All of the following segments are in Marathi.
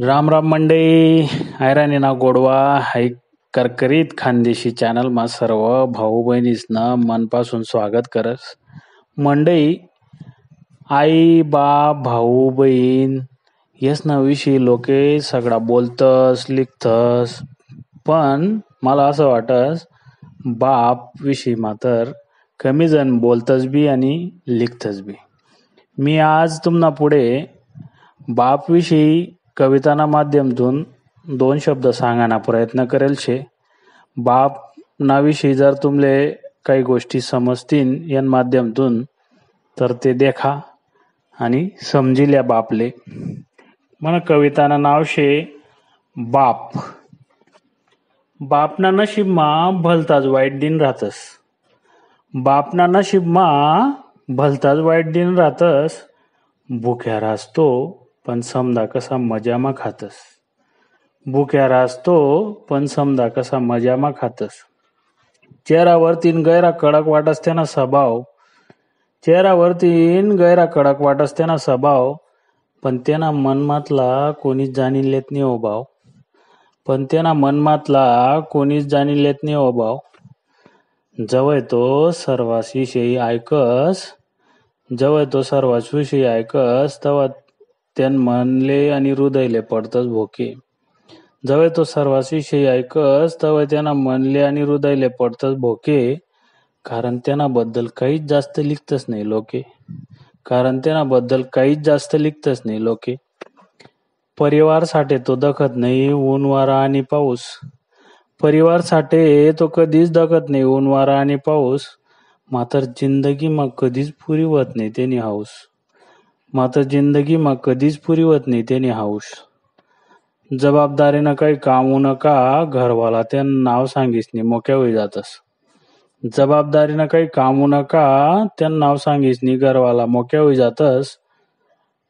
राम राम मंडई आयराणी ना गोडवा. हाय करकरीत खानदेशी चॅनलमा सर्व भाऊ बहिणीसनं मनपासून स्वागत करस. मंडई आई बा भाऊ बहीण ना विषयी लोके सगळा बोलतस लिखतस. पण मला असं वाटस बाप विषयी मात्र कमी जण बोलतस बी आणि लिखतस बी. मी आज तुम्हाला पुढे बापविषयी कविताना माध्यमातून दोन शब्द सांगाना प्रयत्न करेल शे. बाप नाविषयी जर तुमले काही गोष्टी समजतीन या माध्यमातून तर ते देखा आणि समजिल्या बापले. म्हणा कविताना नाव शे बाप. बापना नशीबमा भलताच वाईट दिन राहतस बापना नशीबमा भलताच वाईट दिन राहतस भुक्या राहतो पण समदा कसा मजामा खातस. भुक्या रासतो पण समदा कसा मजामा खातस. चेहरावरतीन गैरा कडक वाटस त्याना स्वभाव. चेहरावरतीन गैरा कडक वाटस त्याना स्वभाव. पण त्यांना मनमातला कोणीच जाणीन लेत नाही ओ भाव पण त्यांना मनमातला कोणीच जाणीन लेत नाही ओ भाव जवळ तो सर्वाशी ऐकस. जवळ तो सर्वाशी ऐकस तेव्हा त्यान मनले आणि हृदयले पडतस भोके. जवळ तो सर्वाशी ऐकस तवय त्यांना मनले आणि हृदयले पडतच भोके. कारण त्यांना बद्दल काहीच जास्त लिखतच नाही लोके. कारण त्यांना बद्दल काहीच जास्त लिखतच नाही लोके. परिवार साठे तो दखत नाही ऊन वारा आणि पाऊस. परिवार साठे तो कधीच दखत नाही ऊन वारा आणि पाऊस. मात्र जिंदगी मग कधीच पुरी होत नाही त्यानी हाऊस. मात्र जिंदगी मग कधीच पुरी होत नाही त्यानी हाऊस जबाबदारीनं काही कामू नका घरवाला त्या नाव सांगिसनी मोक्या होई जातस. जबाबदारीनं काही कामू नका त्या नाव सांगिसनी घरवाला मोक्या होई जातस.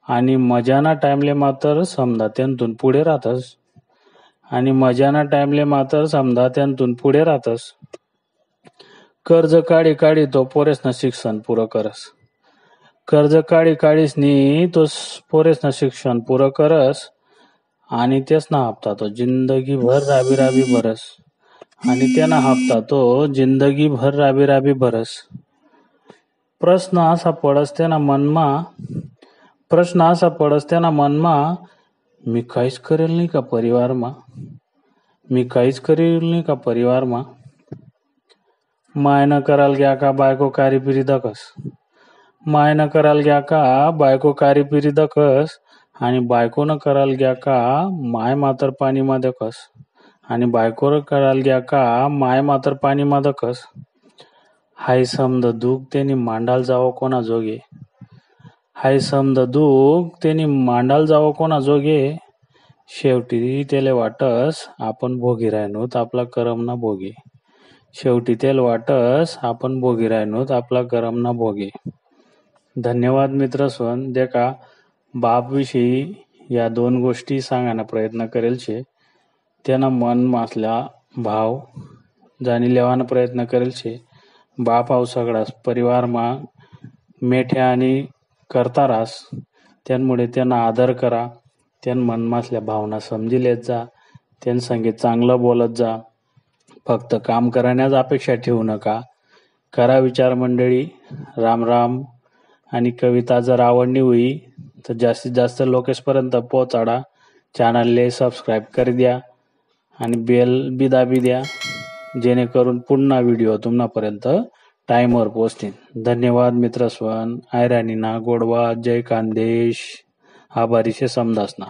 आणि मजाना टाइमले मात्र समजा त्यांतून पुढे राहतस आणि मजाना टाइमले मात्र समजा त्यांतून पुढे राहतस कर्ज काढी काढी तो पोरेसनं शिक्षण पुरं करस. कर्ज काढी काढीसनी तो पोरेसन शिक्षण पुरं करस आणि तेच ना हप्ता तो जिंदगी भर राबी राबी भरस. आणि त्याना हप्ता तो जिंदगी भर राबी राबी भरस. प्रश्न असा पडस त्याना मनमा प्रश्न असा पडस त्याना मनमा मी काहीच करेल नाही का परिवारमा? मी काहीच करेल नाही का परिवारमा? मायनं कराल ग्या का बायको कारी पिरी दकस मायनं कराल ग्या का बायको कारीपिरी दखस आणि बायकोनं कराल ग्या का माय मातर पाणीमा दखस. आणि बायकोर कराल ग्या का माय मातर पाणीमा दखस. हाय समद दुःख त्यांनी मांडाल जावं कोणा जोगे. हाय समद दुःख त्यांनी मांडाल जावं कोणा जोगे. शेवटी त्याले वाटस आपण भोगी राहणोत आपला करम ना भोगे. शेवटी त्याला वाटस आपण भोगी राहणोत आपला करम ना भोगे. धन्यवाद मित्र सोन देखा बापविषयी या दोन गोष्टी सांगायला प्रयत्न करेल शे. त्यांना मन मासल्या भाव जाणी लेवाना प्रयत्न करेल शे. बाप आव सगळा परिवारमा मेठ्या आणि करता रास. त्यामुळे त्यांना आदर करा. त्यान मनमासल्या भावना समजी लेत जा. त्यान संगीत चांगलं बोलत जा. फक्त काम करण्याच अपेक्षा ठेवू नका. करा विचार मंडळी. राम राम. आणि कविता जर आवडली होई तर जास्तीत जास्त लोकेशपर्यंत पोहोचाडा. चॅनलले सबस्क्राईब करी द्या आणि बेल बी दाबी द्या जेणेकरून पुन्हा व्हिडिओ तुम्हापर्यंत टाईमवर पोचतील धन्यवाद मित्रस्वन आयराणीना गोडवा. जय कांदेश. आभारीशे समदासना.